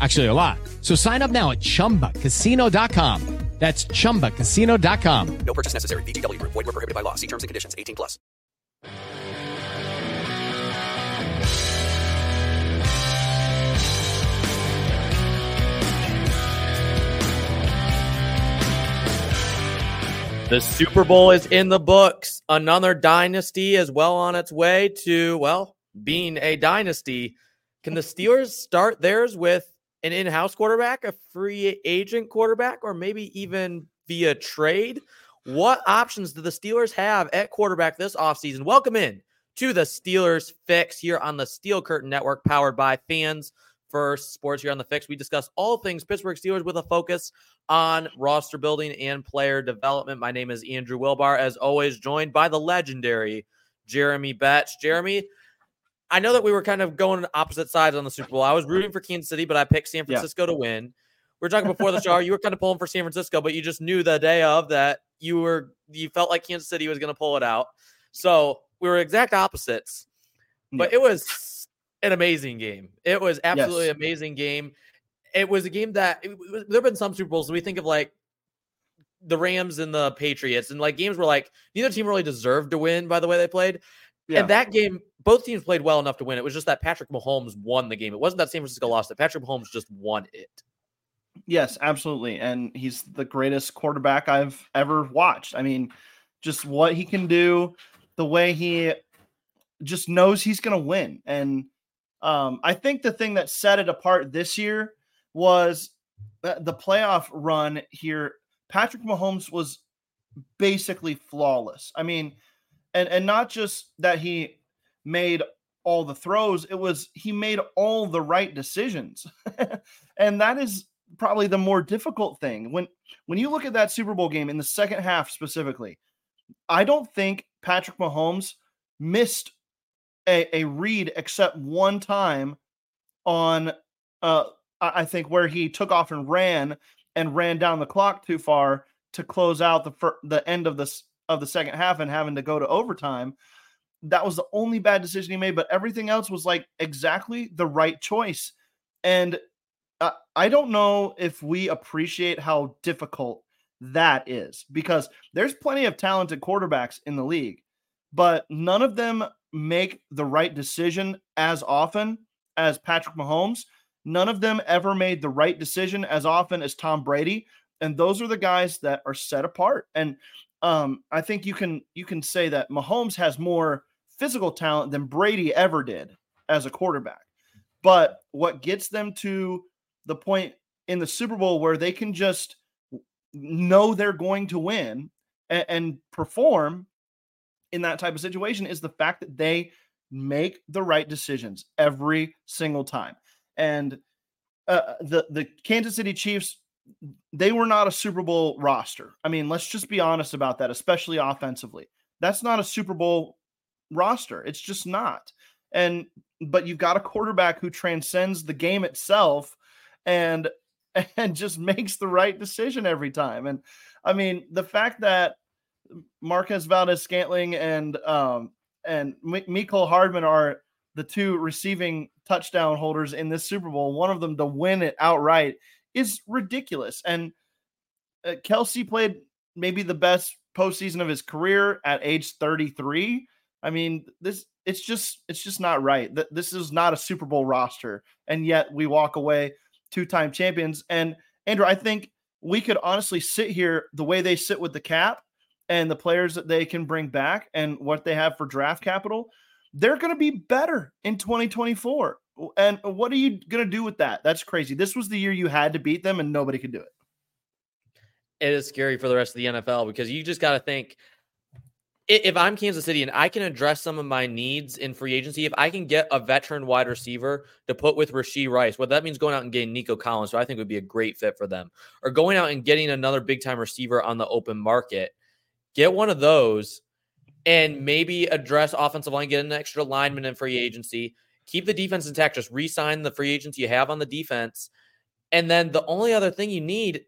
Actually, a lot. So sign up now at ChumbaCasino.com. That's ChumbaCasino.com. No purchase necessary. VGW. Void were prohibited by law. See terms and conditions. 18 plus. The Super Bowl is in the books. Another dynasty is well on its way to, well, being a dynasty. Can the Steelers start theirs with an in-house quarterback, a free agent quarterback, or maybe even via trade? What options do the Steelers have at quarterback this offseason? Welcome in to the Steelers Fix here on the Steel Curtain Network, powered by Fans First Sports here on the Fix. We discuss all things Pittsburgh Steelers with a focus on roster building and player development. My name is Andrew Wilbar, as always, joined by the legendary Jeremy Betz. Jeremy, I know that we were kind of going opposite sides on the Super Bowl. I was rooting for Kansas City, but I picked San Francisco yeah. to win. We were talking before the show. You were kind of pulling for San Francisco, but you just knew the day of that you were you felt like Kansas City was going to pull it out. So we were exact opposites, but yeah. it was an amazing game. It was absolutely yes. amazing game. It was a game that it, there have been some Super Bowls. We think of like the Rams and the Patriots, and like games were like neither team really deserved to win by the way they played. Yeah. And that game, both teams played well enough to win. It was just that Patrick Mahomes won the game. It wasn't that San Francisco lost it. Patrick Mahomes just won it. Yes, absolutely. And he's the greatest quarterback I've ever watched. I mean, just what he can do, the way he just knows he's going to win. And um, I think the thing that set it apart this year was the playoff run here. Patrick Mahomes was basically flawless. I mean, and and not just that he made all the throws it was he made all the right decisions. And that is probably the more difficult thing. When when you look at that super bowl game in the second half specifically i don't think patrick mahomes missed a, a read except one time on uh i think where he took off and ran and ran down the clock too far to close out the fir- the end of this of the second half and having to go to overtime. That was the only bad decision he made, but everything else was like exactly the right choice. And uh, I don't know if we appreciate how difficult that is because there's plenty of talented quarterbacks in the league, but none of them make the right decision as often as Patrick Mahomes. None of them ever made the right decision as often as Tom Brady. And those are the guys that are set apart. And um, I think you can you can say that Mahomes has more physical talent than Brady ever did as a quarterback. But what gets them to the point in the Super Bowl where they can just know they're going to win and, and perform in that type of situation is the fact that they make the right decisions every single time. And uh, the the Kansas City Chiefs they were not a Super Bowl roster. I mean, let's just be honest about that, especially offensively. That's not a Super Bowl roster. It's just not. And but you've got a quarterback who transcends the game itself and and just makes the right decision every time. And I mean, the fact that Marquez Valdes-Scantling and um and M- Mecole Hardman are the two receiving touchdown holders in this Super Bowl, one of them to win it outright is ridiculous. And uh, Kelce played maybe the best postseason of his career at age 33. I mean, this it's just it's just not right. This is not a Super Bowl roster, and yet we walk away two-time champions. And Andrew, I think we could honestly sit here the way they sit with the cap and the players that they can bring back and what they have for draft capital. They're going to be better in 2024. And what are you going to do with that? That's crazy. This was the year you had to beat them, and nobody could do it. It is scary for the rest of the NFL because you just got to think if I'm Kansas City and I can address some of my needs in free agency, if I can get a veteran wide receiver to put with Rashee Rice, well, that means going out and getting Nico Collins, so I think would be a great fit for them, or going out and getting another big time receiver on the open market. Get one of those and maybe address offensive line, get an extra lineman in free agency, keep the defense intact, just re-sign the free agents you have on the defense. And then the only other thing you need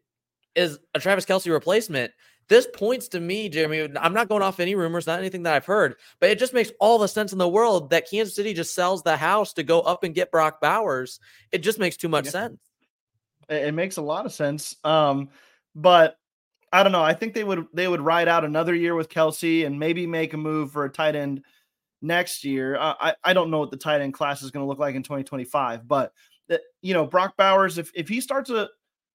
is a Travis Kelce replacement. This points to me, Jeremy. I'm not going off any rumors, not anything that I've heard, but it just makes all the sense in the world that Kansas City just sells the house to go up and get Brock Bowers. It just makes too much yeah. sense. It makes a lot of sense. Um, but I don't know. I think they would they would ride out another year with Kelsey and maybe make a move for a tight end next year. Uh, I I don't know what the tight end class is going to look like in 2025, but that you know Brock Bowers, if if he starts to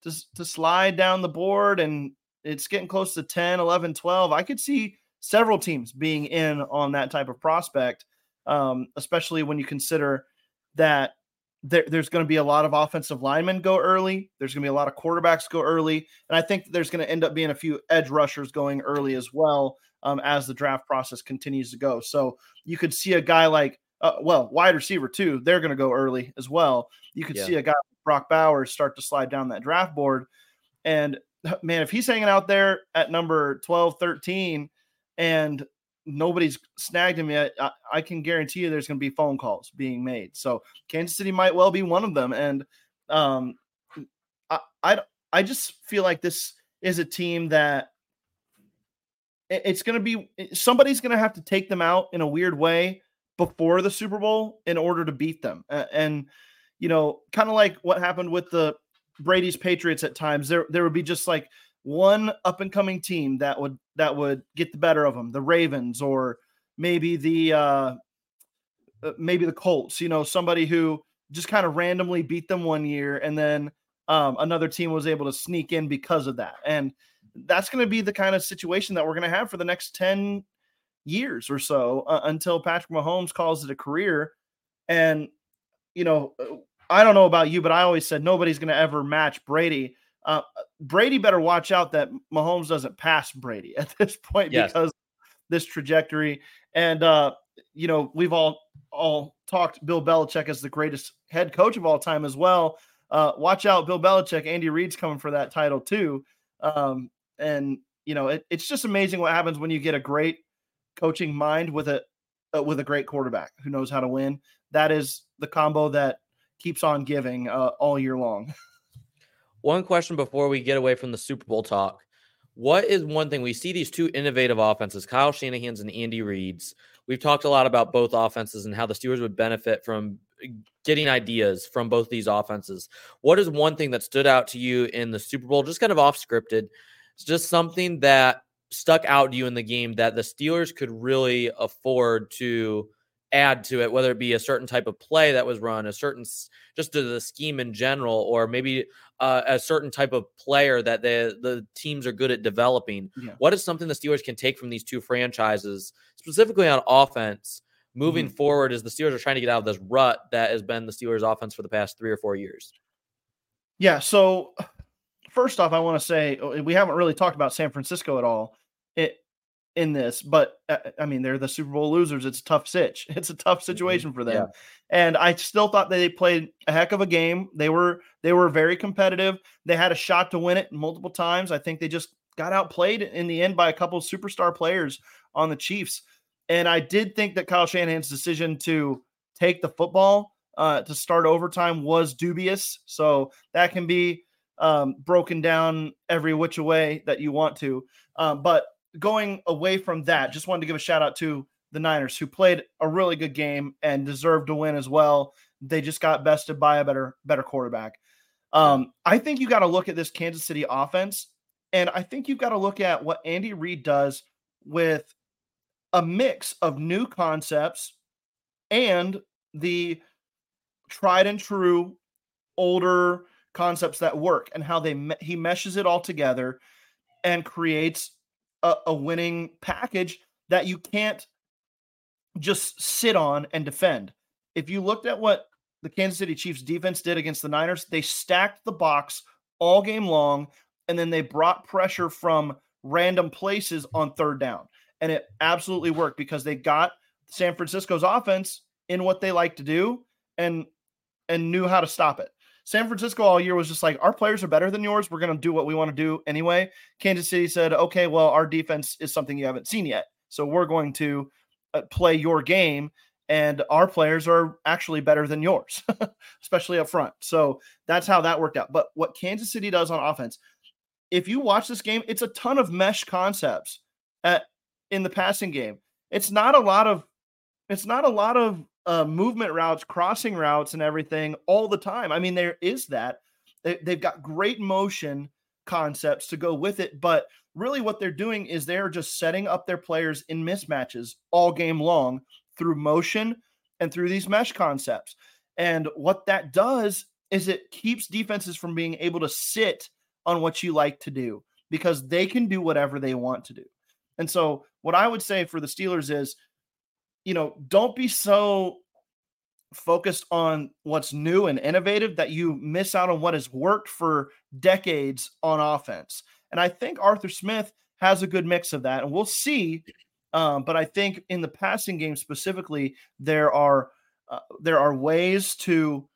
to to slide down the board and it's getting close to 10, 11, 12, I could see several teams being in on that type of prospect, um, especially when you consider that there, there's going to be a lot of offensive linemen go early. There's going to be a lot of quarterbacks go early. And I think there's going to end up being a few edge rushers going early as well um, as the draft process continues to go. So you could see a guy like, uh, well, wide receiver too. They're going to go early as well. You could yeah. see a guy like Brock Bowers start to slide down that draft board. And man, if he's hanging out there at number 12, 13, and nobody's snagged him yet, I, I can guarantee you there's going to be phone calls being made. So Kansas City might well be one of them. And um, I, I, I just feel like this is a team that it's going to be somebody's going to have to take them out in a weird way before the Super Bowl in order to beat them. And you know, kind of like what happened with the Brady's Patriots at times, there there would be just like one up and coming team that would that would get the better of them, the Ravens or maybe the uh, uh maybe the Colts. You know, somebody who just kind of randomly beat them one year, and then um, another team was able to sneak in because of that. And that's going to be the kind of situation that we're going to have for the next 10 years or so uh, until Patrick Mahomes calls it a career. And, you know, uh, I don't know about you, but I always said nobody's going to ever match Brady. Uh, Brady better watch out that Mahomes doesn't pass Brady at this point yes. because this trajectory. And, uh, you know, we've all all talked Bill Belichick as the greatest head coach of all time as well. Uh, watch out, Bill Belichick. Andy Reid's coming for that title too. Um, and you know it, it's just amazing what happens when you get a great coaching mind with a uh, with a great quarterback who knows how to win. That is the combo that keeps on giving uh, all year long. One question before we get away from the Super Bowl talk. What is one thing we see these two innovative offenses, Kyle Shanahan's and Andy Reid's? We've talked a lot about both offenses and how the Steelers would benefit from uh, getting ideas from both these offenses. What is one thing that stood out to you in the Super Bowl, just kind of off scripted, it's just something that stuck out to you in the game that the Steelers could really afford to add to it, whether it be a certain type of play that was run, a certain just to the scheme in general, or maybe uh, a certain type of player that the the teams are good at developing. Yeah. What is something the Steelers can take from these two franchises, specifically on offense, moving mm-hmm. forward as the Steelers are trying to get out of this rut that has been the Steelers' offense for the past three or four years? Yeah, so first off, I want to say uh, we haven't really talked about San Francisco at all. In this, but uh, I mean, they're the Super Bowl losers. It's a tough sitch. It's a tough situation for them. Yeah. And I still thought they played a heck of a game. They were they were very competitive. They had a shot to win it multiple times. I think they just got outplayed in the end by a couple of superstar players on the Chiefs. And I did think that Kyle Shanahan's decision to take the football uh, to start overtime was dubious. So that can be um, broken down every which way that you want to. Um, but going away from that, just wanted to give a shout out to the Niners who played a really good game and deserved to win as well. They just got bested by a better better quarterback. Um, I think you got to look at this Kansas City offense, and I think you've got to look at what Andy Reid does with a mix of new concepts and the tried and true older concepts that work and how they he meshes it all together and creates a, a winning package that you can't just sit on and defend. If you looked at what the Kansas City Chiefs defense did against the Niners, they stacked the box all game long and then they brought pressure from random places on third down. And it absolutely worked because they got San Francisco's offense in what they like to do and and knew how to stop it. San Francisco all year was just like, our players are better than yours. We're going to do what we want to do anyway. Kansas City said, okay, well, our defense is something you haven't seen yet. So we're going to uh, play your game. And our players are actually better than yours, especially up front. So that's how that worked out. But what Kansas City does on offense, if you watch this game, it's a ton of mesh concepts at, in the passing game. It's not a lot of it's not a lot of uh, movement routes, crossing routes, and everything all the time. I mean, there is that. They, they've got great motion concepts to go with it, but really what they're doing is they're just setting up their players in mismatches all game long through motion and through these mesh concepts. And what that does is it keeps defenses from being able to sit on what you like to do because they can do whatever they want to do. And so, what I would say for the Steelers is you know, don't be so focused on what's new and innovative that you miss out on what has worked for decades on offense. And I think Arthur Smith has a good mix of that, and we'll see. Um, but I think in the passing game specifically, there are uh, there are ways to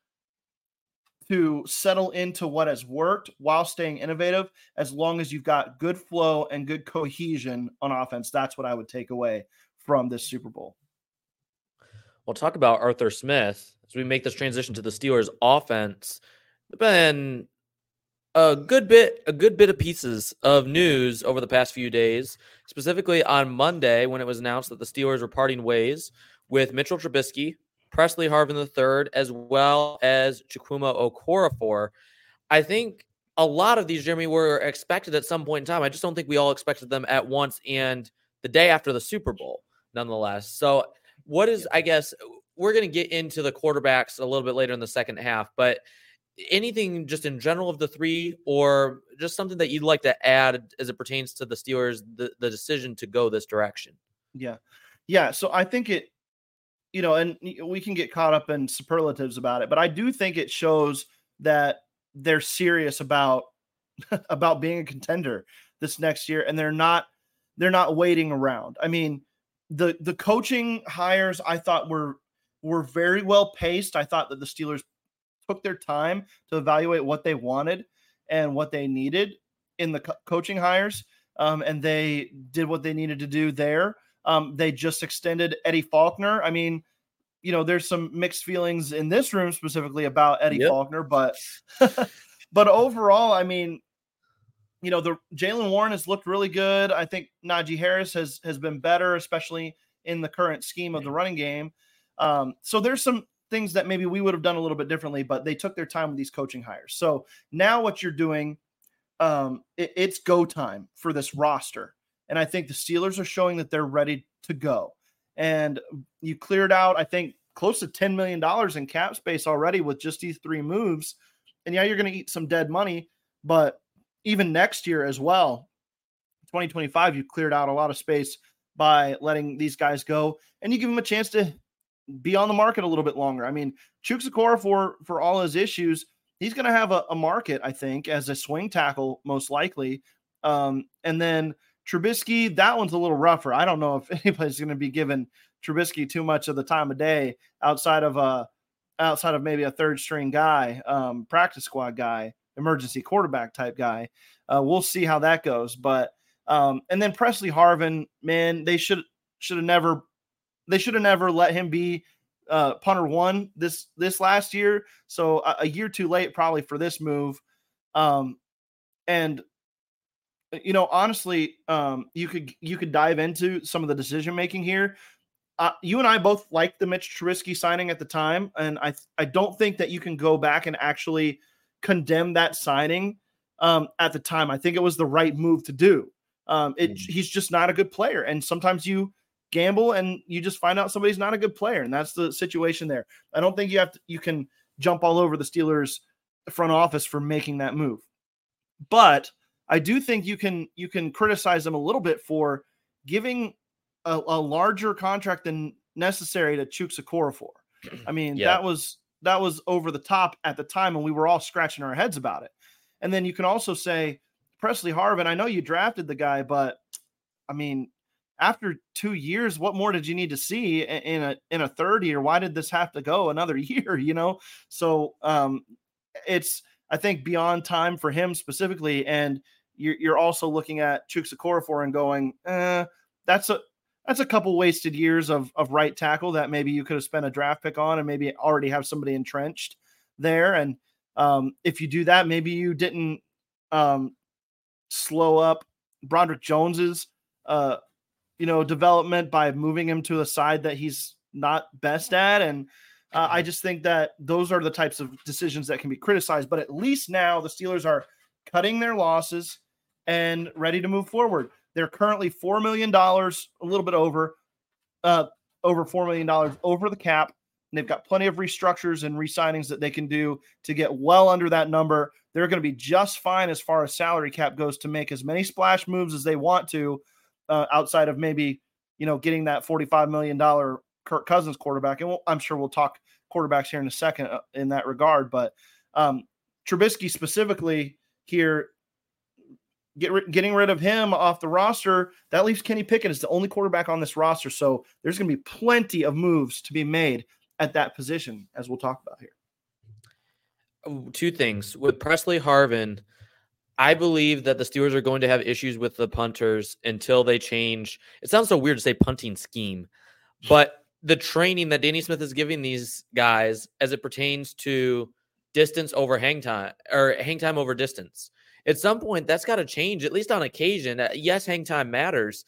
to settle into what has worked while staying innovative. As long as you've got good flow and good cohesion on offense, that's what I would take away from this Super Bowl. We'll talk about Arthur Smith as we make this transition to the Steelers offense. Been a good bit, a good bit of pieces of news over the past few days, specifically on Monday when it was announced that the Steelers were parting ways with Mitchell Trubisky, Pressley Harvin III, as well as Chukwuma Okorafor. I think a lot of these, Jeremy, were expected at some point in time. I just don't think we all expected them at once and the day after the Super Bowl, nonetheless. So what is, I guess, we're going to get into the quarterbacks a little bit later in the second half, but anything just in general of the three, or just something that you'd like to add as it pertains to the Steelers, the, the decision to go this direction? Yeah. Yeah. So I think it, you know, and we can get caught up in superlatives about it, but I do think it shows that they're serious about about being a contender this next year and they're not they're not waiting around. I mean, the the coaching hires I thought were were very well paced. I thought that the Steelers took their time to evaluate what they wanted and what they needed in the co- coaching hires, um, and they did what they needed to do there. Um, they just extended Eddie Faulkner. I mean, you know, there's some mixed feelings in this room specifically about Eddie yep. Faulkner, but but overall, I mean, you know, the Jaylen Warren has looked really good. I think Najee Harris has has been better, especially in the current scheme of the running game. Um, so there's some things that maybe we would have done a little bit differently, but they took their time with these coaching hires. So now what you're doing, um, it, it's go time for this roster, and I think the Steelers are showing that they're ready to go. And you cleared out, I think, close to ten million dollars in cap space already with just these three moves. And yeah, you're going to eat some dead money, but even next year as well, 2025, you cleared out a lot of space by letting these guys go, and you give them a chance to be on the market a little bit longer. I mean, Chukwuma for for all his issues, he's going to have a, a, market, I think, as a swing tackle most likely. Um, and then Trubisky, that one's a little rougher. I don't know if anybody's going to be giving Trubisky too much of the time of day outside of a outside of maybe a third string guy, um, practice squad guy, emergency quarterback type guy. Uh, we'll see how that goes. But um, and then Pressley Harvin, man, they should should have never they should have never let him be uh, punter one this this last year. So a, a year too late probably for this move. Um, and you know, honestly, um, you could you could dive into some of the decision making here. Uh, you and I both liked the Mitch Trubisky signing at the time, and I I don't think that you can go back and actually condemn that signing um, at the time. I think it was the right move to do. Um, it, mm-hmm. He's just not a good player, and sometimes you gamble and you just find out somebody's not a good player, and that's the situation there. I don't think you have to, you can jump all over the Steelers front office for making that move, but I do think you can you can criticize them a little bit for giving a, a larger contract than necessary to Chukwuezekorfor for. I mean, yeah. that was that was over the top at the time, and we were all scratching our heads about it. And then you can also say Pressley Harvin. I know you drafted the guy, but I mean, after two years, what more did you need to see in a in a third year? Why did this have to go another year? You know, so um, it's I think beyond time for him specifically, and you're, you're also looking at Chukwuezekorfor and going, eh, that's a that's a couple wasted years of of right tackle that maybe you could have spent a draft pick on and maybe already have somebody entrenched there. And um, if you do that, maybe you didn't um, slow up Broderick Jones's uh, you know development by moving him to a side that he's not best at. And uh, I just think that those are the types of decisions that can be criticized. But at least now the Steelers are cutting their losses and ready to move forward. They're currently four million dollars, a little bit over, uh, over four million dollars over the cap. And they've got plenty of restructures and resignings that they can do to get well under that number. They're going to be just fine as far as salary cap goes to make as many splash moves as they want to, uh, outside of maybe you know getting that forty-five million dollar Kirk Cousins quarterback. And we'll, I'm sure we'll talk quarterbacks here in a second uh, in that regard. But um, Trubisky specifically here get getting rid of him off the roster, that leaves Kenny Pickett as the only quarterback on this roster. So there's going to be plenty of moves to be made at that position, as we'll talk about here. Two things with Pressley Harvin. I believe that the Steelers are going to have issues with the punters until they change. It sounds so weird to say punting scheme, but the training that Danny Smith is giving these guys as it pertains to distance over hang time or hang time over distance at some point that's got to change at least on occasion uh, yes hang time matters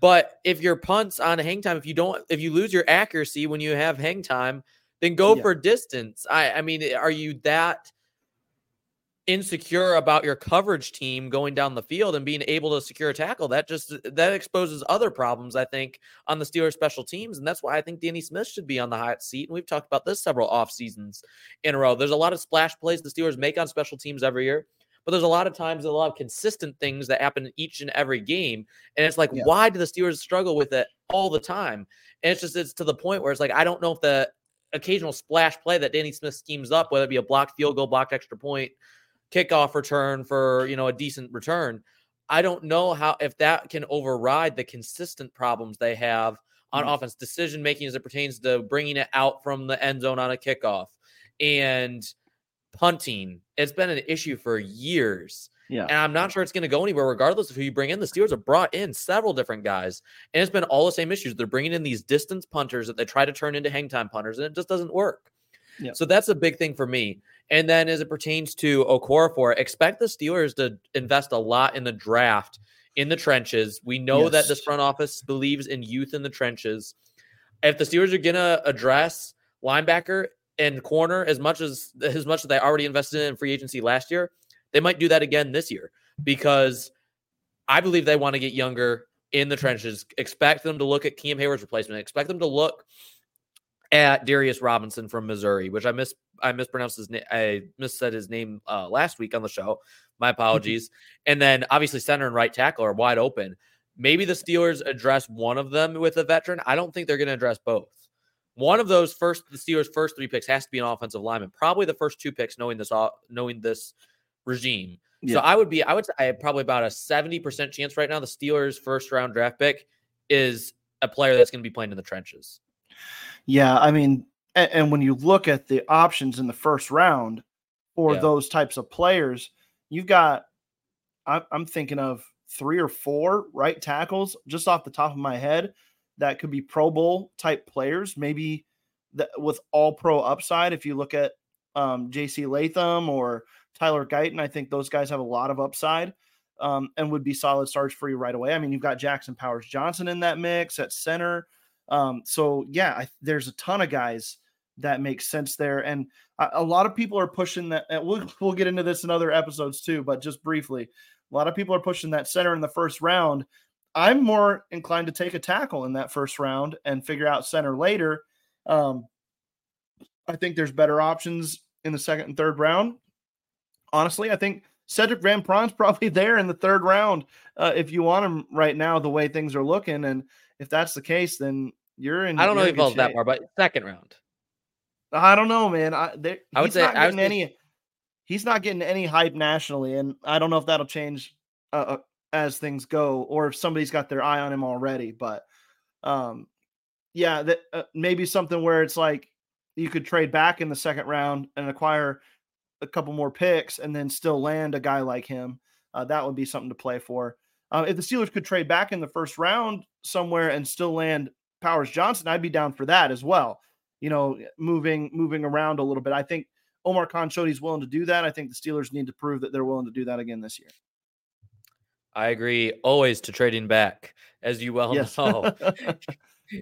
but if your punts on hang time if you don't if you lose your accuracy when you have hang time then go yeah. for distance i i mean are you that insecure about your coverage team going down the field and being able to secure a tackle that just that exposes other problems i think on the steelers special teams and that's why i think danny smith should be on the hot seat and we've talked about this several off seasons in a row there's a lot of splash plays the steelers make on special teams every year but there's a lot of times a lot of consistent things that happen in each and every game. And it's like, yeah. why do the Steelers struggle with it all the time? And it's just it's to the point where it's like, I don't know if the occasional splash play that Danny Smith schemes up, whether it be a blocked field goal, blocked extra point, kickoff return for you know a decent return. I don't know how if that can override the consistent problems they have on mm-hmm. offense decision making as it pertains to bringing it out from the end zone on a kickoff and punting. It's been an issue for years. Yeah. And I'm not sure it's going to go anywhere, regardless of who you bring in. The Steelers have brought in several different guys, and it's been all the same issues. They're bringing in these distance punters that they try to turn into hang time punters, and it just doesn't work. Yeah. So that's a big thing for me. And then as it pertains to Okorafor, expect the Steelers to invest a lot in the draft in the trenches. We know yes. that this front office believes in youth in the trenches. If the Steelers are going to address linebacker, and corner as much as as much as they already invested in free agency last year, they might do that again this year because I believe they want to get younger in the trenches. Expect them to look at Cam Heyward's replacement. Expect them to look at Darius Robinson from Missouri, which I miss I mispronounced his name. I missaid his name uh, last week on the show. My mm-hmm. apologies. and then obviously center and right tackle are wide open. Maybe the Steelers address one of them with a veteran. I don't think they're going to address both. One of those first, the Steelers' first three picks has to be an offensive lineman. Probably the first two picks, knowing this, knowing this regime. Yeah. So I would be, I would say I have probably about a 70% chance right now the Steelers' first round draft pick is a player that's going to be playing in the trenches. Yeah, I mean, and, and when you look at the options in the first round for Yeah. those types of players, you've got, I'm thinking of three or four right tackles just off the top of my head that could be Pro Bowl type players, maybe that with all pro upside. If you look at um, JC Latham or Tyler Guyton, I think those guys have a lot of upside um, and would be solid starts for you right away. I mean, you've got Jackson Powers Johnson in that mix at center. Um, so yeah, I, there's a ton of guys that make sense there, and a, a lot of people are pushing that. We'll we'll get into this in other episodes too, but just briefly, a lot of people are pushing that center in the first round. I'm more inclined to take a tackle in that first round and figure out center later. Um, I think there's better options in the second and third round. Honestly, I think Cedric Van Pran's probably there in the third round uh, if you want him right now, the way things are looking. And if that's the case, then you're in. I don't know if in he falls that far, but second round. I don't know, man. I, there, I would he's say- not I would getting say- any. He's not getting any hype nationally, and I don't know if that'll change uh, uh, as things go, or if somebody's got their eye on him already. But, um, yeah, that uh, maybe something where it's like you could trade back in the second round and acquire a couple more picks, and then still land a guy like him. Uh, that would be something to play for. Uh, if the Steelers could trade back in the first round somewhere and still land Powers Johnson, I'd be down for that as well. You know, moving moving around a little bit. I think Omar Khan showed he's willing to do that. I think the Steelers need to prove that they're willing to do that again this year. I agree always to trading back, as you well Yes. know.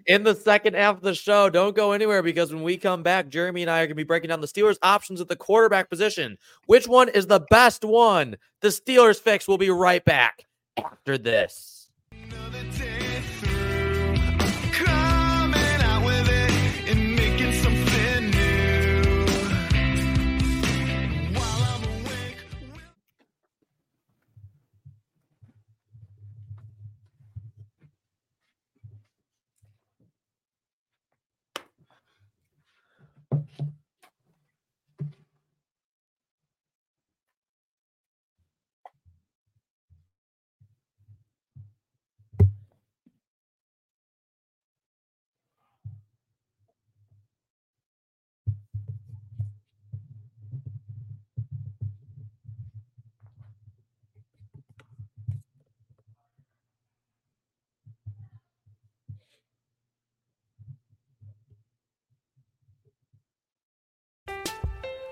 In the second half of the show, don't go anywhere because when we come back, Jeremy and I are going to be breaking down the Steelers' options at the quarterback position. Which one is the best one? The Steelers fix. We'll be right back after this.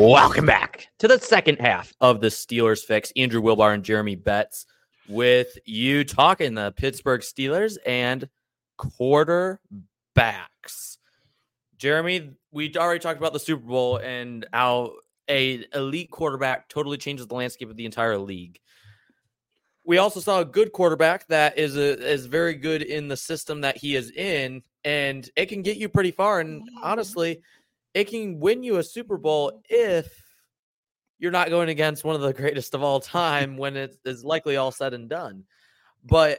Welcome back to the second half of the Steelers Fix. Andrew Wilbar and Jeremy Betz with you talking the Pittsburgh Steelers and quarterbacks. Jeremy, we already talked about the Super Bowl and how a elite quarterback totally changes the landscape of the entire league. We also saw a good quarterback that is a, is very good in the system that he is in, and it can get you pretty far. And honestly, it can win you a Super Bowl if you're not going against one of the greatest of all time when it is likely all said and done. But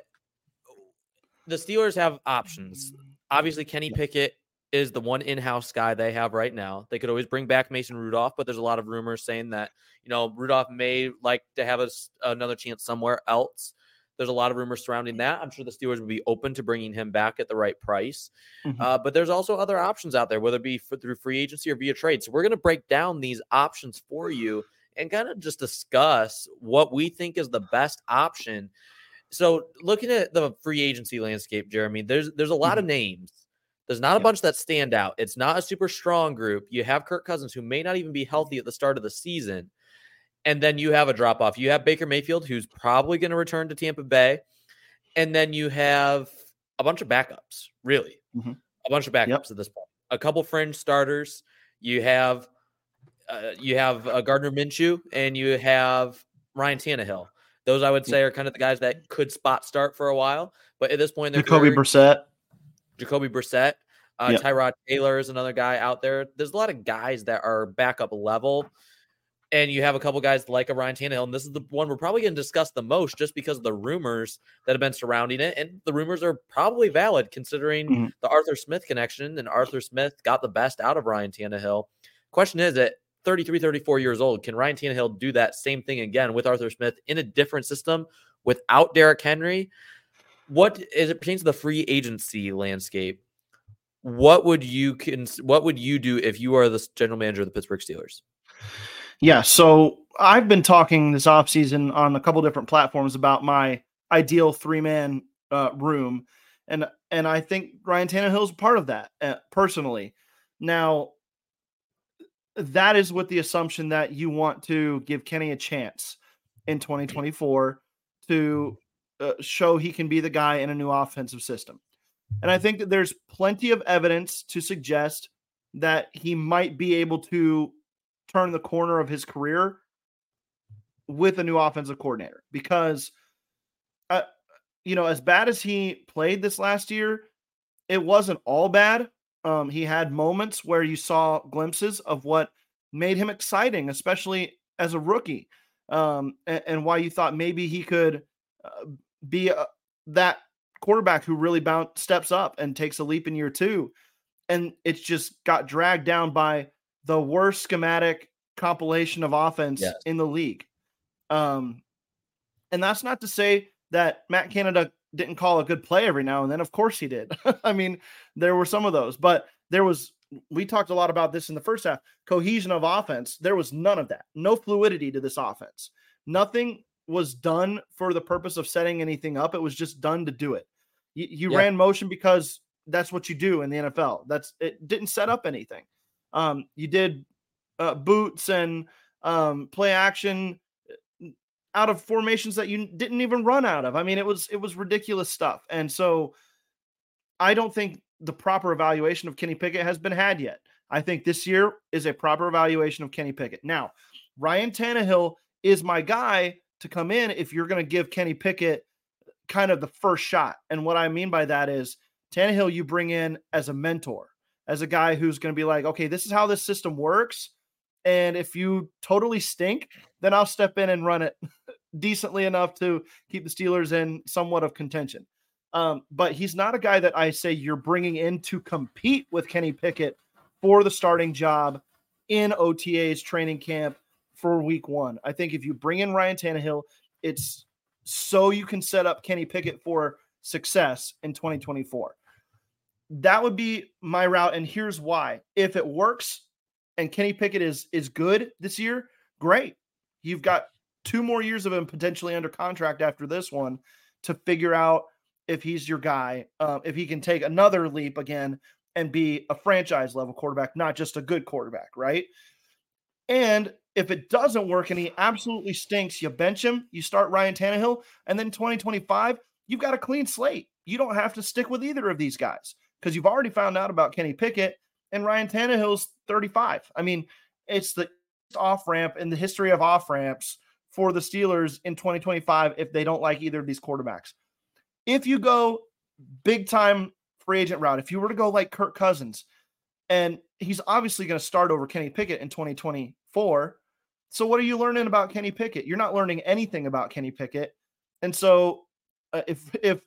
the Steelers have options. Mm. Obviously, Kenny Pickett is the one in-house guy they have right now. They could always bring back Mason Rudolph, but there's a lot of rumors saying that you know Rudolph may like to have a, another chance somewhere else. There's a lot of rumors surrounding that. I'm sure the Steelers would be open to bringing him back at the right price. Mm-hmm. Uh, but there's also other options out there, whether it be for, through free agency or via trade. So we're going to break down these options for you and kind of just discuss what we think is the best option. So looking at the free agency landscape, Jeremy, there's there's a lot mm-hmm. of names. There's not a yep. bunch that stand out. It's not a super strong group. You have Kirk Cousins, who may not even be healthy at the start of the season and then you have a drop off. You have Baker Mayfield, who's probably going to return to Tampa Bay, and then you have a bunch of backups. Really, mm-hmm. a bunch of backups yep. at this point. A couple fringe starters. You have uh, you have uh, Gardner Minshew, and you have Ryan Tannehill. Those I would say are kind of the guys that could spot start for a while, but at this point, they're Jacoby Brissett, Jacoby Brissett, uh, yep. Tyrod Taylor is another guy out there. There's a lot of guys that are backup level and you have a couple guys like a Ryan Tannehill, and this is the one we're probably going to discuss the most, just because of the rumors that have been surrounding it, and the rumors are probably valid considering mm-hmm. the Arthur Smith connection, and Arthur Smith got the best out of Ryan Tannehill. Question is, at 33, 34 years old, can Ryan Tannehill do that same thing again with Arthur Smith in a different system without Derrick Henry? What as it pertains to the free agency landscape? What would you can what would you do if you are the general manager of the Pittsburgh Steelers? Yeah, so I've been talking this offseason on a couple different platforms about my ideal three man uh, room, and and I think Ryan Tannehill is part of that uh, personally. Now, that is with the assumption that you want to give Kenny a chance in 2024 to uh, show he can be the guy in a new offensive system. And I think that there's plenty of evidence to suggest that he might be able to turn the corner of his career with a new offensive coordinator because uh, you know as bad as he played this last year it wasn't all bad. Um, he had moments where you saw glimpses of what made him exciting especially as a rookie um, and, and, why you thought maybe he could uh, be a, that quarterback who really bounce, steps up and takes a leap in year two and it's just got dragged down by the worst schematic compilation of offense yes. in the league. Um, and that's not to say that Matt Canada didn't call a good play every now and then. Of course he did. I mean, there were some of those, but there was we talked a lot about this in the first half cohesion of offense. There was none of that. No fluidity to this offense. Nothing was done for the purpose of setting anything up. It was just done to do it. You, you Yeah. ran motion because that's what you do in the NFL. That's it didn't set up anything. Um, you did uh, boots and um, play action uh, out of formations that you didn't even run out of. I mean, it was it was ridiculous stuff. And so I don't think the proper evaluation of Kenny Pickett has been had yet. I think this year is a proper evaluation of Kenny Pickett. Now, Ryan Tannehill is my guy to come in if you're going to give Kenny Pickett kind of the first shot. And what I mean by that is Tannehill, you bring in as a mentor, as a guy who's going to be like, okay, this is how this system works. And if you totally stink, then I'll step in and run it decently enough to keep the Steelers in somewhat of contention. Um, but he's not a guy that I say you're bringing in to compete with Kenny Pickett for the starting job in OTA's training camp for week one. I think if you bring in Ryan Tannehill, it's so you can set up Kenny Pickett for success in 2024. That would be my route. And here's why. If it works and Kenny Pickett is is good this year, great. You've got two more years of him potentially under contract after this one to figure out if he's your guy, uh, if he can take another leap again and be a franchise level quarterback, not just a good quarterback, right? And if it doesn't work and he absolutely stinks, you bench him, you start Ryan Tannehill, and then 2025, you've got a clean slate. You don't have to stick with either of these guys because you've already found out about Kenny Pickett and Ryan Tannehill's 35. I mean, it's the off ramp in the history of off ramps for the Steelers in 2025 if they don't like either of these quarterbacks. If you go big time free agent route, if you were to go like Kirk Cousins, and he's obviously going to start over Kenny Pickett in 2024. So what are you learning about Kenny Pickett? You're not learning anything about Kenny Pickett. And so uh, if if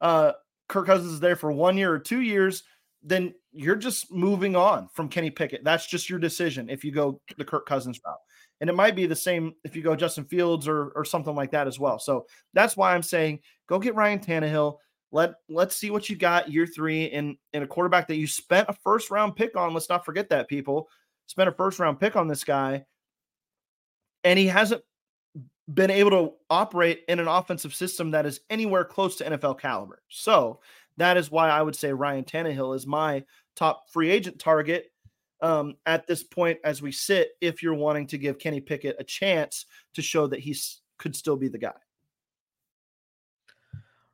uh, Kirk Cousins is there for one year or two years, then you're just moving on from Kenny Pickett. That's just your decision if you go the Kirk Cousins route. And it might be the same if you go Justin Fields or or something like that as well. So that's why I'm saying go get Ryan Tannehill. Let let's see what you got year three in in a quarterback that you spent a first round pick on. Let's not forget that people spent a first round pick on this guy, and he hasn't been able to operate in an offensive system that is anywhere close to NFL caliber. So that is why I would say Ryan Tannehill is my top free agent target um, at this point as we sit. If you're wanting to give Kenny Pickett a chance to show that he could still be the guy.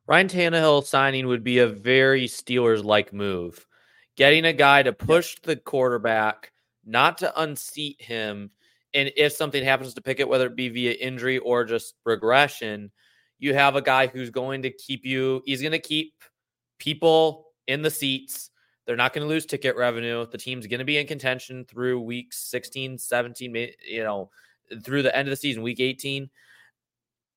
Ryan Tannehill signing would be a very Steelers like move. Getting a guy to push the quarterback, not to unseat him. And if something happens to Pickett, whether it be via injury or just regression, you have a guy who's going to keep you, he's going to keep people in the seats. They're not going to lose ticket revenue. The team's going to be in contention through weeks 16, 17, you know, through the end of the season, week 18.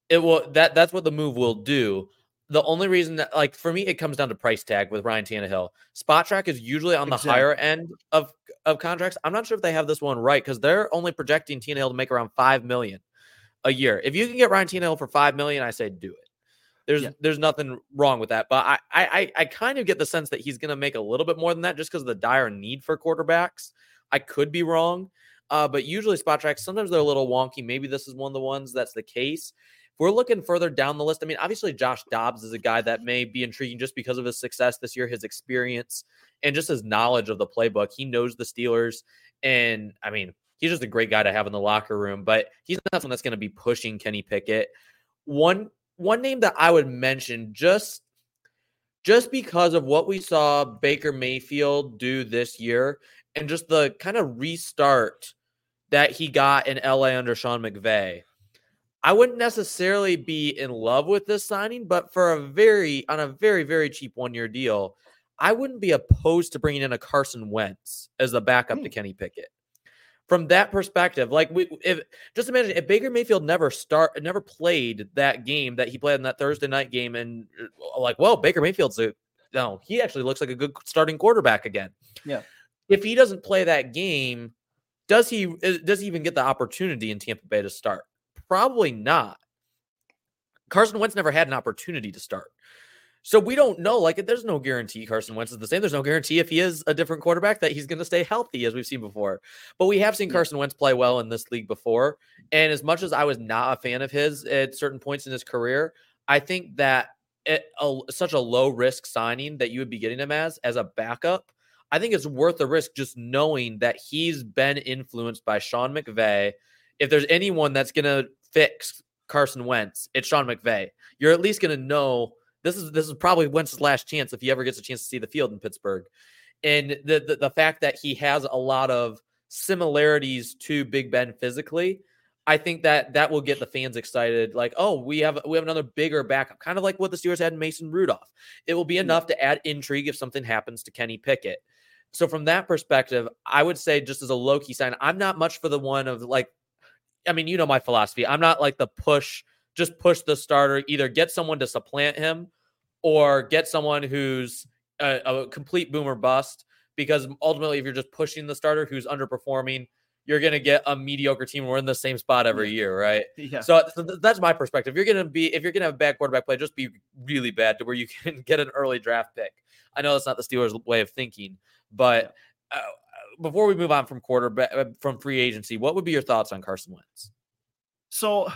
It will that that's what the move will do the only reason that like for me it comes down to price tag with Ryan Tannehill. Spotrac is usually on the Exactly. higher end of of contracts. I'm not sure if they have this one right because they're only projecting Tannehill to make around five million a year. If you can get Ryan Tannehill for five million, I say do it. There's Yeah. there's nothing wrong with that. But I I I- I kind of get the sense that he's gonna make a little bit more than that just because of the dire need for quarterbacks. I could be wrong. Uh, but usually Spotrac's, sometimes they're a little wonky. Maybe this is one of the ones that's the case. If we're looking further down the list, I mean, obviously Josh Dobbs is a guy that may be intriguing just because of his success this year, his experience, and just his knowledge of the playbook. He knows the Steelers, and I mean, he's just a great guy to have in the locker room. But he's not someone that's going to be pushing Kenny Pickett. One one name that I would mention just just because of what we saw Baker Mayfield do this year, and just the kind of restart that he got in LA under Sean McVay. I wouldn't necessarily be in love with this signing, but for a very on a very very cheap one year deal, I wouldn't be opposed to bringing in a Carson Wentz as the backup to Kenny Pickett. From that perspective, like we, if just imagine if Baker Mayfield never start never played that game that he played in that Thursday night game, and uh, like, well, Baker Mayfield's a no, he actually looks like a good starting quarterback again. Yeah. If he doesn't play that game, does he does he even get the opportunity in Tampa Bay to start? Probably not. Carson Wentz never had an opportunity to start. So we don't know. Like, there's no guarantee Carson Wentz is the same. There's no guarantee if he is a different quarterback that he's going to stay healthy, as we've seen before. But we have seen Carson Wentz play well in this league before. And as much as I was not a fan of his at certain points in his career, I think that a, such a low risk signing that you would be getting him as as a backup. I think it's worth the risk just knowing that he's been influenced by Sean McVay. If there's anyone that's going to fix Carson Wentz, it's Sean McVay. You're at least going to know this is this is probably Wentz's last chance if he ever gets a chance to see the field in Pittsburgh. And the, the, the fact that he has a lot of similarities to Big Ben physically, I think that that will get the fans excited. Like, oh, we have we have another bigger backup, kind of like what the Steelers had in Mason Rudolph. It will be mm-hmm. enough to add intrigue if something happens to Kenny Pickett. So from that perspective, I would say just as a low key sign, I'm not much for the one of like, I mean, you know my philosophy. I'm not like the push, just push the starter. Either get someone to supplant him, or get someone who's a, a complete boomer bust. Because ultimately, if you're just pushing the starter who's underperforming, you're going to get a mediocre team. We're in the same spot every year, right? Yeah. So, so that's my perspective. You're going to be if you're going to have a bad quarterback play, just be really bad to where you can get an early draft pick. I know that's not the Steelers' way of thinking, but uh, before we move on from quarterback uh, from free agency, what would be your thoughts on Carson Wentz? So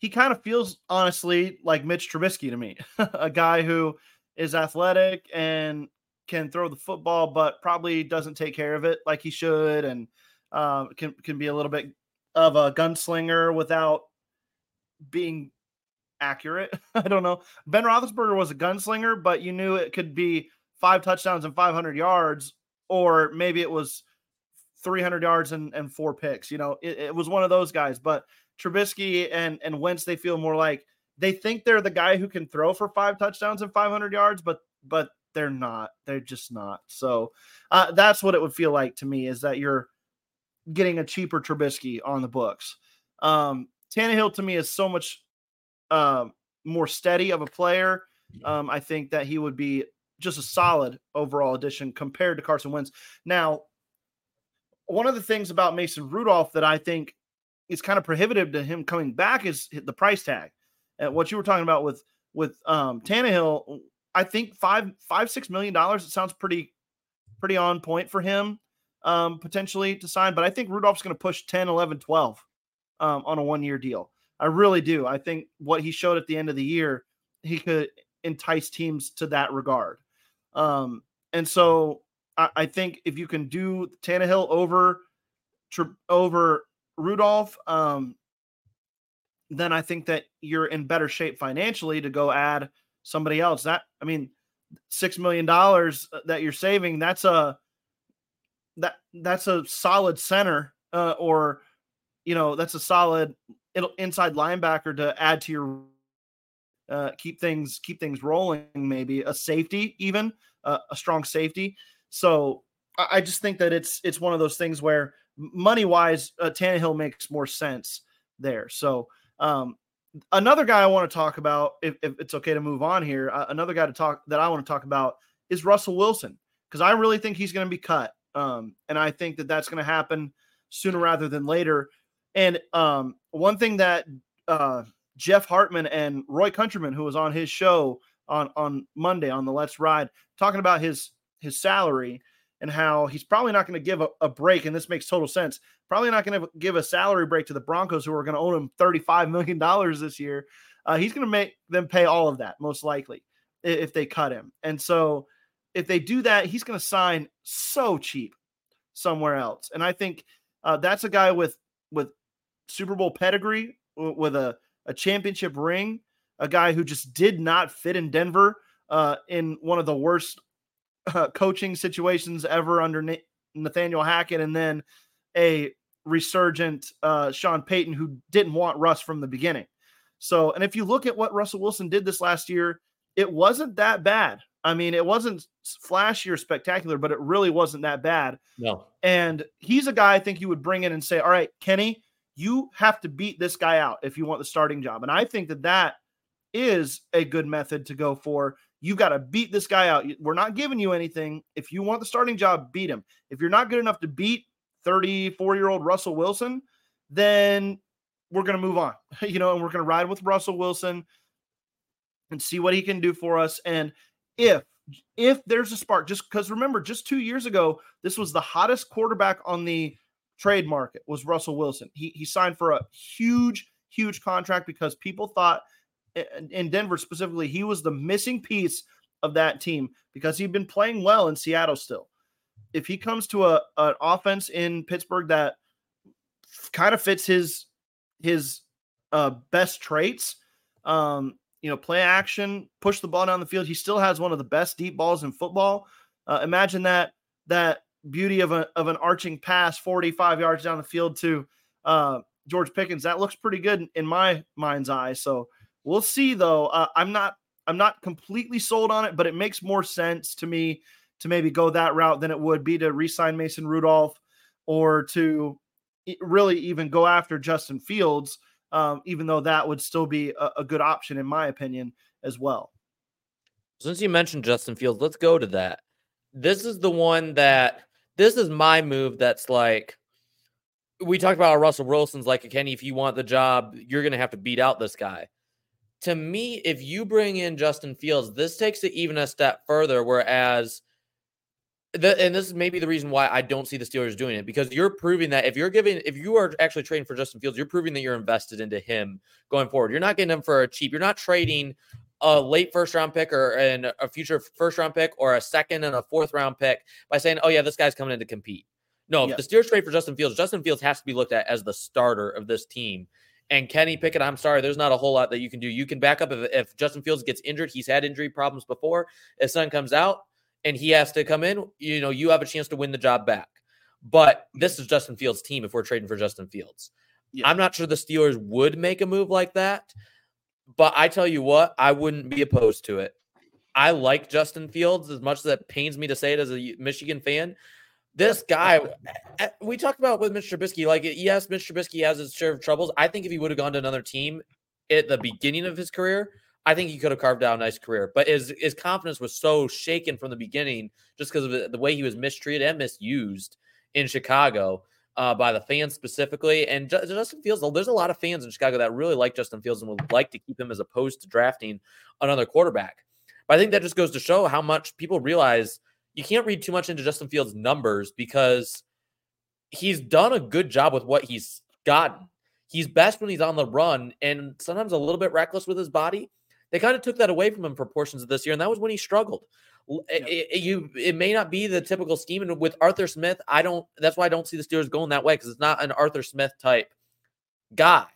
he kind of feels honestly like Mitch Trubisky to me, a guy who is athletic and can throw the football, but probably doesn't take care of it like he should, and um, can can be a little bit of a gunslinger without being accurate. I don't know. Ben Roethlisberger was a gunslinger, but you knew it could be five touchdowns and 500 yards, or maybe it was 300 yards and, and four picks. You know, it, it was one of those guys. But Trubisky and and Wentz, they feel more like they think they're the guy who can throw for five touchdowns and 500 yards, but but they're not. They're just not. So uh, that's what it would feel like to me is that you're getting a cheaper Trubisky on the books. Um, Tannehill to me is so much uh, more steady of a player. Um, I think that he would be just a solid overall addition compared to Carson Wentz. Now, one of the things about Mason Rudolph that I think is kind of prohibitive to him coming back is the price tag. And what you were talking about with with um, Tannehill, I think five five six million dollars. It sounds pretty pretty on point for him um, potentially to sign. But I think Rudolph's going to push 10, 11, 12 um, on a one year deal. I really do. I think what he showed at the end of the year, he could entice teams to that regard. Um, and so I, I, think if you can do Tannehill over over Rudolph, um, then I think that you're in better shape financially to go add somebody else. That I mean, six million dollars that you're saving. That's a that that's a solid center, uh, or you know, that's a solid inside linebacker to add to your uh, keep things keep things rolling. Maybe a safety, even uh, a strong safety. So I, just think that it's it's one of those things where money wise, uh, Tannehill makes more sense there. So um, another guy I want to talk about, if, if it's okay to move on here, uh, another guy to talk that I want to talk about is Russell Wilson because I really think he's going to be cut, um, and I think that that's going to happen sooner rather than later. And um, one thing that uh, Jeff Hartman and Roy Countryman, who was on his show on on Monday on the Let's Ride, talking about his his salary and how he's probably not going to give a, a, break, and this makes total sense. Probably not going to give a salary break to the Broncos, who are going to owe him $35 million this year. Uh, he's going to make them pay all of that, most likely, if they cut him. And so, if they do that, he's going to sign so cheap somewhere else. And I think uh, that's a guy with with Super Bowl pedigree, with a, a championship ring, a guy who just did not fit in Denver uh, in one of the worst uh, coaching situations ever under Na- Nathaniel Hackett, and then a resurgent uh, Sean Payton who didn't want Russ from the beginning. So, and if you look at what Russell Wilson did this last year, it wasn't that bad. I mean, it wasn't flashy or spectacular, but it really wasn't that bad. No. And he's a guy I think you would bring in and say, all right, Kenny, you have to beat this guy out if you want the starting job. And I think that that is a good method to go for you got to beat this guy out. We're not giving you anything. If you want the starting job, beat him. If you're not good enough to beat 34 year old Russell Wilson, then we're going to move on, you know, and we're going to ride with Russell Wilson and see what he can do for us. And if, if there's a spark, just because remember, just two years ago, this was the hottest quarterback on the trade market was Russell Wilson. He, he signed for a huge, huge contract because people thought in Denver specifically, he was the missing piece of that team because he'd been playing well in Seattle still. If he comes to a an offense in Pittsburgh that kind of fits his his uh, best traits, um, you know, play action, push the ball down the field. He still has one of the best deep balls in football. Uh, imagine that that beauty of a of an arching pass 45 yards down the field to uh, George Pickens. That looks pretty good in my mind's eye. So we'll see though. Uh, I'm not I'm not completely sold on it, but it makes more sense to me to maybe go that route than it would be to re-sign Mason Rudolph or to really even go after Justin Fields, um, even though that would still be a, a good option in my opinion as well. Since you mentioned Justin Fields, let's go to that. This is the one that this is my move that's like we talked about Russell Wilson's like Kenny, if you want the job, you're gonna have to beat out this guy. To me, if you bring in Justin Fields, this takes it even a step further. Whereas the, and this is maybe the reason why I don't see the Steelers doing it because you're proving that if you're giving, if you are actually trading for Justin Fields, you're proving that you're invested into him going forward. You're not getting him for a cheap. You're not trading a late first round pick or an, a future first round pick or a second and a fourth round pick by saying, oh, yeah, this guy's coming in to compete. No, the Steelers trade for Justin Fields, Justin Fields has to be looked at as the starter of this team. And Kenny Pickett, I'm sorry, there's not a whole lot that you can do. You can back up if, if Justin Fields gets injured. He's had injury problems before. If Son comes out and he has to come in, you know, you have a chance to win the job back. But this is Justin Fields' team if we're trading for Justin Fields. Yeah. I'm not sure the Steelers would make a move like that. But I tell you what, I wouldn't be opposed to it. I like Justin Fields as much as it pains me to say it as a Michigan fan. This guy, we talked about with Mitch Trubisky. Like, yes, Mitch Trubisky has his share of troubles. I think if he would have gone to another team at the beginning of his career, I think he could have carved out a nice career. But his his confidence was so shaken from the beginning, just because of the way he was mistreated and misused in Chicago uh, by the fans specifically. And Justin Fields, there's a lot of fans in Chicago that really like Justin Fields and would like to keep him as opposed to drafting another quarterback. But I think that just goes to show how much people realize you can't read too much into Justin Fields' numbers because he's done a good job with what he's gotten. He's best when he's on the run and sometimes a little bit reckless with his body. They kind of took that away from him for portions of this year, and that was when he struggled. It, it, eh, eh, you it may not be the typical scheme, and with Arthur Smith, I don't. That's why I don't see the Steelers going that way because it's not an Arthur Smith type guy.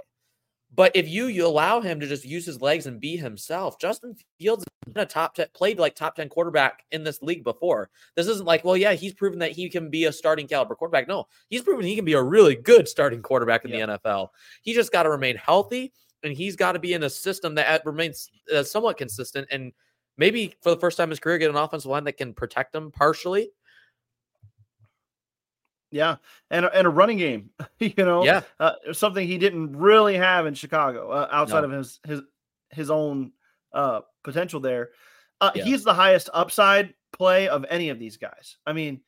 But if you you allow him to just use his legs and be himself, Justin Fields been a top ten played like top ten quarterback in this league before. This isn't like, well, yeah, he's proven that he can be a starting caliber quarterback. No, he's proven he can be a really good starting quarterback in yeah. the NFL. He just got to remain healthy, and he's got to be in a system that remains uh, somewhat consistent and maybe for the first time in his career, get an offensive line that can protect him partially. Yeah, and and a running game, you know, yeah, uh, something he didn't really have in Chicago uh, outside no. of his his his own uh, potential there. Uh, yeah. He's the highest upside play of any of these guys. I mean,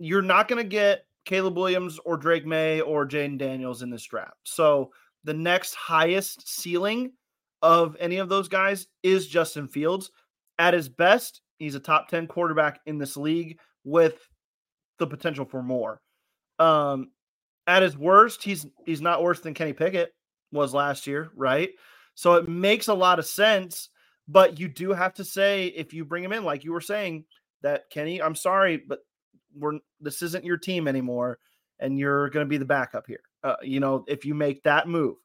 you're not going to get Caleb Williams or Drake Maye or Jayden Daniels in this draft. So the next highest ceiling of any of those guys is Justin Fields. At his best, he's a top 10 quarterback in this league with the potential for more. Um, at his worst, he's he's not worse than Kenny Pickett was last year, right? So it makes a lot of sense, but you do have to say if you bring him in, like you were saying, that Kenny, I'm sorry, but we're this isn't your team anymore, and you're going to be the backup here. Uh, you know, if you make that move,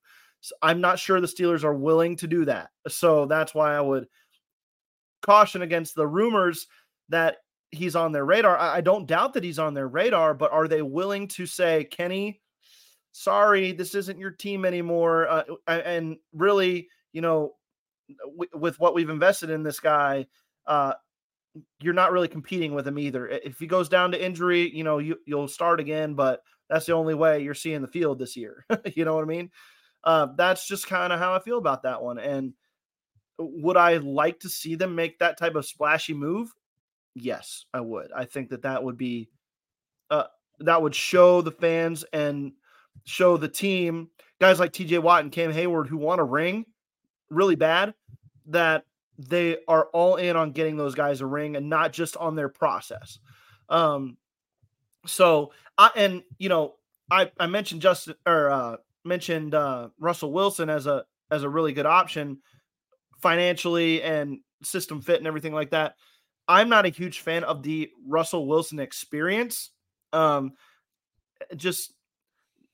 so I'm not sure the Steelers are willing to do that. So that's why I would caution against the rumors that he's on their radar. I, don't doubt that he's on their radar, but are they willing to say, Kenny, sorry, this isn't your team anymore? Uh, and really, you know, w- with what we've invested in this guy, uh, you're not really competing with him either. If he goes down to injury, you know, you, you'll start again, but that's the only way you're seeing the field this year. you know what I mean? Uh, that's just kind of how I feel about that one. And would I like to see them make that type of splashy move? Yes, I would. I think that that would be uh, that would show the fans and show the team guys like TJ Watt and Cam Heyward who want a ring really bad that they are all in on getting those guys a ring and not just on their process. Um, so I and you know I I mentioned Justin or uh, mentioned uh, Russell Wilson as a as a really good option financially and system fit and everything like that. I'm not a huge fan of the Russell Wilson experience. Um, just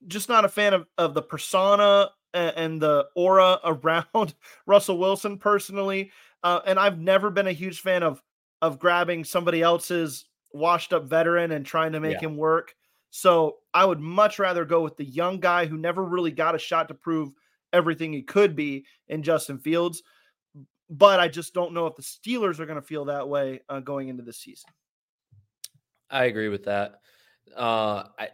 just not a fan of, of the persona and, the aura around Russell Wilson personally. Uh, and I've never been a huge fan of of grabbing somebody else's washed up veteran and trying to make Yeah. him work. So I would much rather go with the young guy who never really got a shot to prove everything he could be in Justin Fields. But I just don't know if the Steelers are going to feel that way uh, going into the season. I agree with that. Uh, I,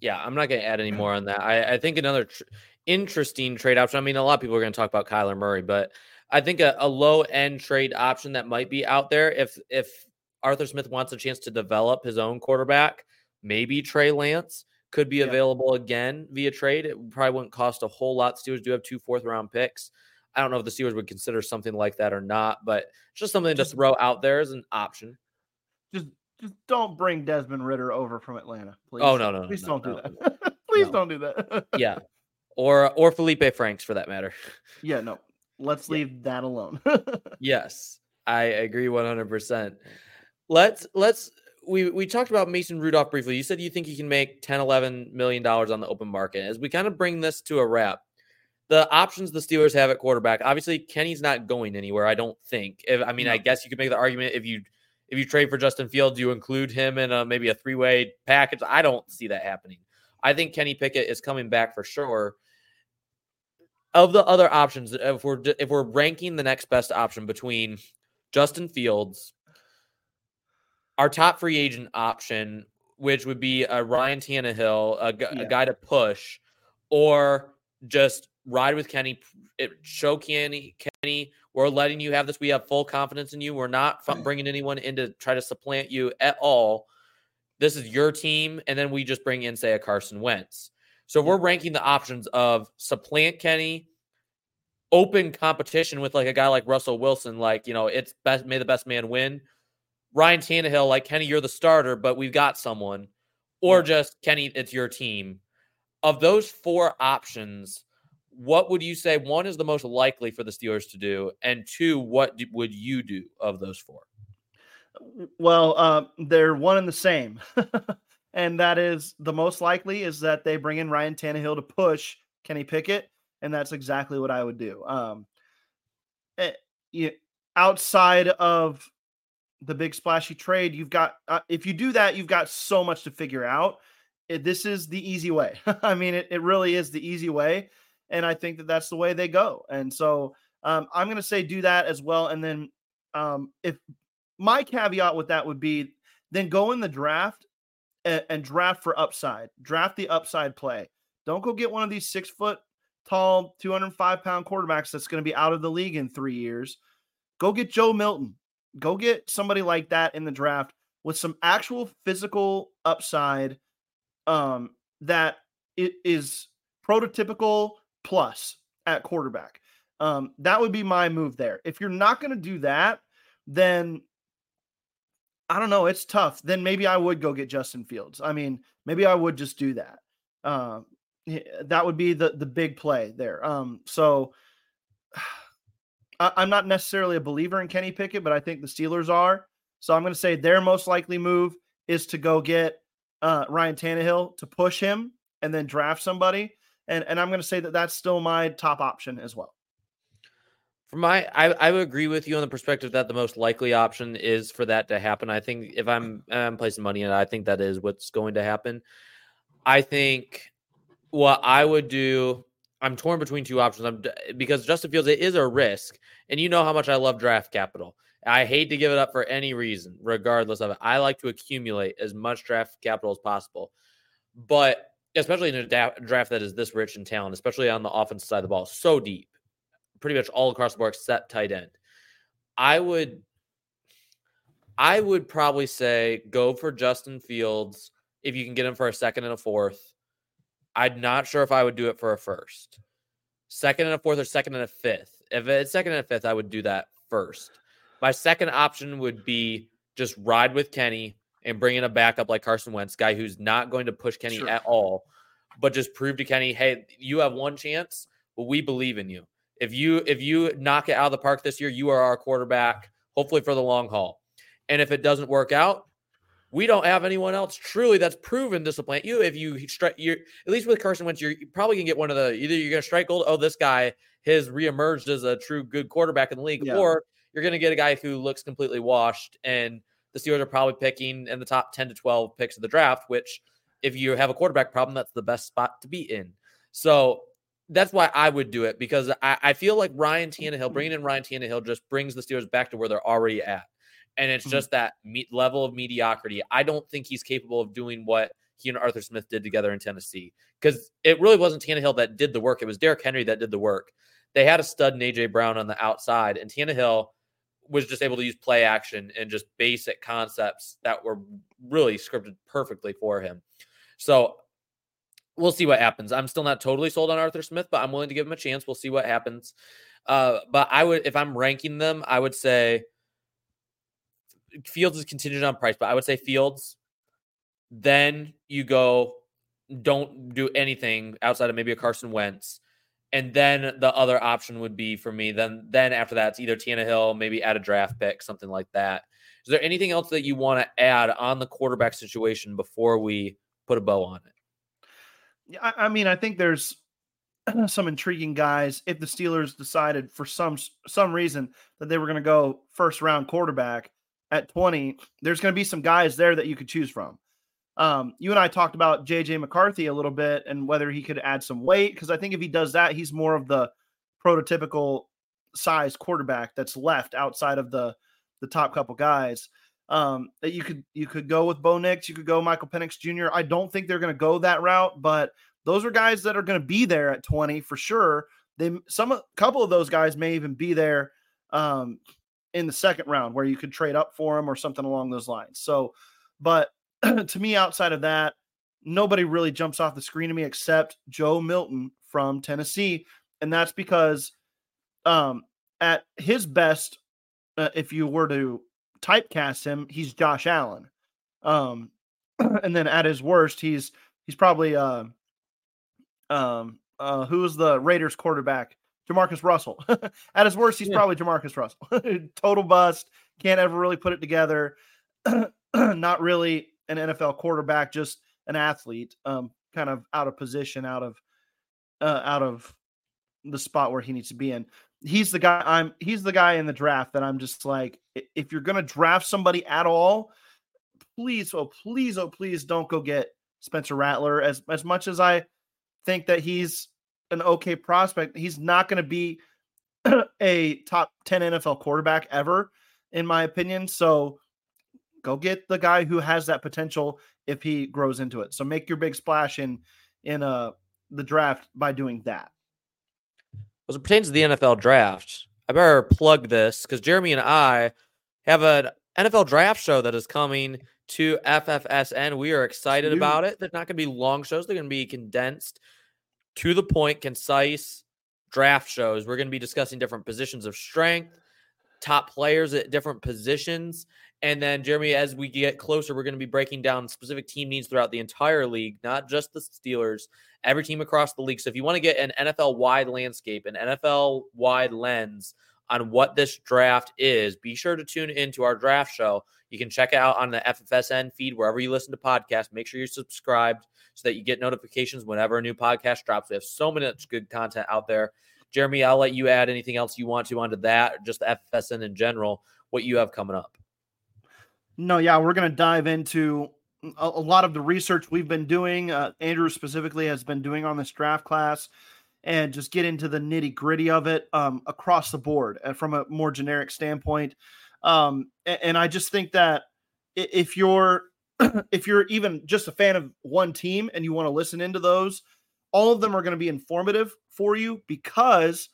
yeah, I'm not going to add any more on that. I, I think another tr- interesting trade option. I mean, a lot of people are going to talk about Kyler Murray, but I think a, a low end trade option that might be out there if if Arthur Smith wants a chance to develop his own quarterback, maybe Trey Lance could be available again via trade. It probably wouldn't cost a whole lot. Steelers do have two fourth round picks. I don't know if the Steelers would consider something like that or not, but just something to throw out there as an option. Just just don't bring Desmond Ridder over from Atlanta, please. Oh, no, no, no, please no, don't do no, that. please don't do that. yeah, or or Felipe Franks for that matter. yeah, no. Let's leave that alone. yes, I agree one hundred percent. Let's let's we we talked about Mason Rudolph briefly. You said you think he can make 10 11 million dollars on the open market. As we kind of bring this to a wrap, the options the Steelers have at quarterback. Obviously, Kenny's not going anywhere. I don't think. If, I mean, I guess you could make the argument if you if you trade for Justin Fields, you include him in a maybe a three way package. I don't see that happening. I think Kenny Pickett is coming back for sure. Of the other options, if we're if we're ranking the next best option between Justin Fields, our top free agent option, which would be a Ryan Tannehill, a, gu- a guy to push, or just ride with Kenny, it, show Kenny, Kenny, we're letting you have this. We have full confidence in you. We're not bringing anyone in to try to supplant you at all. This is your team, and then we just bring in, say, a Carson Wentz. So we're ranking the options of supplant Kenny, open competition with like a guy like Russell Wilson, like you know, it's best may the best man win. Ryan Tannehill, like Kenny, you're the starter, but we've got someone, or just Kenny, it's your team. Of those four options, what would you say one is the most likely for the Steelers to do, and two, what would you do of those four? well, uh, they're one and the same. and that is the most likely is that they bring in Ryan Tannehill to push Kenny Pickett. And that's exactly what I would do. Um, eh, you, outside of the big splashy trade, you've got, uh, if you do that, you've got so much to figure out. It, this is the easy way. I mean, it, it really is the easy way. And I think that that's the way they go. And so um, I'm going to say do that as well. And then um, if my caveat with that would be then go in the draft and, and draft for upside, draft the upside play. Don't go get one of these six foot tall, 205 pound quarterbacks that's going to be out of the league in three years. Go get Joe Milton. Go get somebody like that in the draft with some actual physical upside um, that it is prototypical plus at quarterback. Um, that would be my move there. If you're not going to do that, then I don't know. It's tough. Then maybe I would go get Justin Fields. I mean, maybe I would just do that. Um, that would be the the big play there. Um, so I, I'm not necessarily a believer in Kenny Pickett, but I think the Steelers are. So I'm going to say their most likely move is to go get uh, Ryan Tannehill to push him and then draft somebody. And and I'm going to say that that's still my top option as well. For my, I, I would agree with you on the perspective that the most likely option is for that to happen. I think if I'm I'm placing money in it, I think that is what's going to happen. I think what I would do, I'm torn between two options. I'm because Justin Fields it is a risk, and you know how much I love draft capital. I hate to give it up for any reason, regardless of it. I like to accumulate as much draft capital as possible, but especially in a da- draft that is this rich in talent, especially on the offensive side of the ball, so deep pretty much all across the board except tight end. I would I would probably say go for Justin Fields if you can get him for a second and a fourth. I'm not sure if I would do it for a first. Second and a fourth or second and a fifth. If it's second and a fifth, I would do that first. My second option would be just ride with Kenny and bring in a backup like Carson Wentz, guy who's not going to push Kenny Sure. at all, but just prove to Kenny, hey, you have one chance, but we believe in you. If you if you knock it out of the park this year, you are our quarterback, hopefully for the long haul. And if it doesn't work out, we don't have anyone else truly that's proven to supplant you. If you strike, you at least with Carson Wentz, you're probably gonna get one of the either you're gonna strike gold. Oh, this guy has reemerged as a true good quarterback in the league, Yeah. or you're gonna get a guy who looks completely washed. And the Steelers are probably picking in the top ten to twelve picks of the draft. Which, if you have a quarterback problem, that's the best spot to be in. So that's why I would do it because I, I feel like Ryan Tannehill, bringing in Ryan Tannehill, just brings the Steelers back to where they're already at and it's Mhm. just that me- level of mediocrity. I don't think he's capable of doing what he and Arthur Smith did together in Tennessee because it really wasn't Tannehill that did the work. It was Derrick Henry that did the work. They had a stud in AJ Brown on the outside, and Tannehill was just able to use play action and just basic concepts that were really scripted perfectly for him. So we'll see what happens. I'm still not totally sold on Arthur Smith, but I'm willing to give him a chance. We'll see what happens. Uh, but I would, if I'm ranking them, I would say Fields is contingent on price, but I would say Fields. Then you go, don't do anything outside of maybe a Carson Wentz, and then the other option would be for me. Then, then after that, it's either Tannehill, maybe add a draft pick, something like that. Is there anything else that you want to add on the quarterback situation before we put a bow on it? Yeah, I, I mean, I think there's some intriguing guys. If the Steelers decided for some some reason that they were going to go first round quarterback at 20, there's going to be some guys there that you could choose from. Um, you and I talked about JJ McCarthy a little bit and whether he could add some weight because I think if he does that, he's more of the prototypical size quarterback that's left outside of the the top couple guys. Um, that you could you could go with Bo Nix, you could go Michael Penix Jr. I don't think they're going to go that route, but those are guys that are going to be there at 20 for sure. They some a couple of those guys may even be there um, in the second round where you could trade up for them or something along those lines. So, but to me, outside of that, nobody really jumps off the screen to me except Joe Milton from Tennessee, and that's because um, at his best, uh, if you were to typecast him, he's Josh Allen, um, and then at his worst, he's he's probably uh, um, uh, who's the Raiders quarterback? JaMarcus Russell. at his worst, he's Yeah. probably JaMarcus Russell. Total bust. Can't ever really put it together. Not really an NFL quarterback, just an athlete. Um, kind of out of position, out of uh, out of the spot where he needs to be in. He's the guy. I'm. He's the guy in the draft that I'm just like. If you're gonna draft somebody at all, please, oh please, oh please, don't go get Spencer Rattler. As as much as I think that he's an okay prospect, he's not to be a top ten NFL quarterback ever, in my opinion. So go get the guy who has that potential if he grows into it. So make your big splash in in uh the draft by doing that. As it pertains to the NFL draft, I better plug this because Jeremy and I have an NFL draft show that is coming to FFSN. We are excited Huge. about it. They're not going to be long shows, they're going to be condensed, to the point, concise draft shows. We're going to be discussing different positions of strength, top players at different positions. And then, Jeremy, as we get closer, we're going to be breaking down specific team needs throughout the entire league, not just the Steelers, every team across the league. So if you want to get an NFL wide landscape, an NFL wide lens on what this draft is, be sure to tune into our draft show. You can check it out on the FFSN feed wherever you listen to podcasts. Make sure you're subscribed so that you get notifications whenever a new podcast drops. We have so much good content out there. Jeremy, I'll let you add anything else you want to onto that, just the FFSN in general, what you have coming up. No, yeah, we're going to dive into a, a lot of the research we've been doing. Uh, Andrew specifically has been doing on this draft class, and just get into the nitty gritty of it um, across the board and from a more generic standpoint. Um, a- and, I just think that if you're if you're even just a fan of one team and you want to listen into those, all of them are going to be informative for you because uh,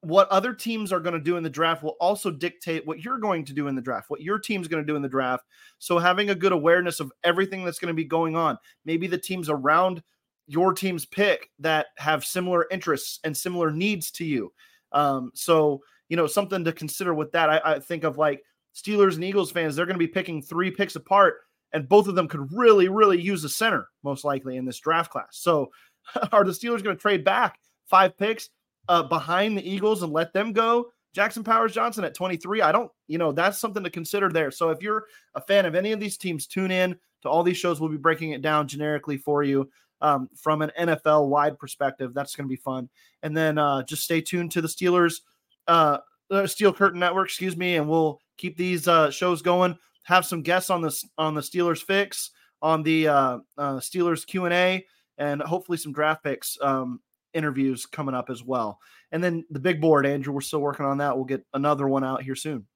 what other teams are going to do in the draft will also dictate what you're going to do in the draft, what your team's going to do in the draft. So having a good awareness of everything that's going to be going on, maybe the teams around your team's pick that have similar interests and similar needs to you. Um, so you know something to consider with that. I, I think of like Steelers and Eagles fans; they're going to be picking three picks apart, and both of them could really, really use a center most likely in this draft class. So are the Steelers going to trade back five picks? Uh, behind the Eagles and let them go. Jackson Powers Johnson at 23. I don't, you know, that's something to consider there. So if you're a fan of any of these teams, tune in to all these shows. We'll be breaking it down generically for you um, from an NFL wide perspective. That's going to be fun. And then uh, just stay tuned to the Steelers, uh, Steel Curtain Network, excuse me, and we'll keep these uh, shows going. Have some guests on this on the Steelers Fix, on the uh, uh, Steelers Q and A, and hopefully some draft picks um, interviews coming up as well. And then the big board, Andrew, we're still working on that. We'll get another one out here soon.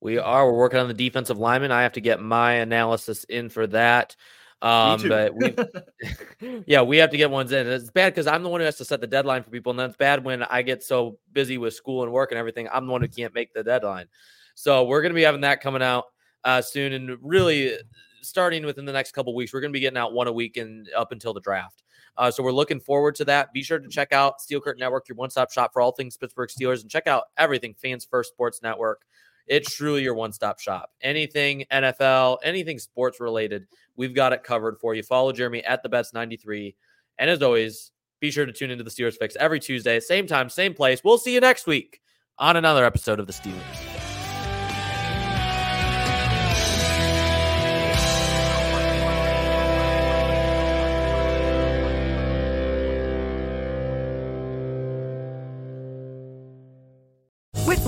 We are. We're working on the defensive lineman. I have to get my analysis in for that. Um, but we, yeah, we have to get ones in. It's bad because I'm the one who has to set the deadline for people, and then it's bad when I get so busy with school and work and everything. I'm the one who can't make the deadline. So we're going to be having that coming out uh, soon, and really starting within the next couple weeks. We're going to be getting out one a week and up until the draft. Uh, so we're looking forward to that. Be sure to check out Steel Curtain Network, your one-stop shop for all things Pittsburgh Steelers, and check out everything Fans First Sports Network. It's truly your one-stop shop. Anything NFL, anything sports related, we've got it covered for you. Follow Jeremy at the Betz 93. And as always, be sure to tune into the Steelers Fix every Tuesday, same time, same place. We'll see you next week on another episode of the Steelers.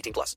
18 plus.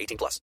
18 plus.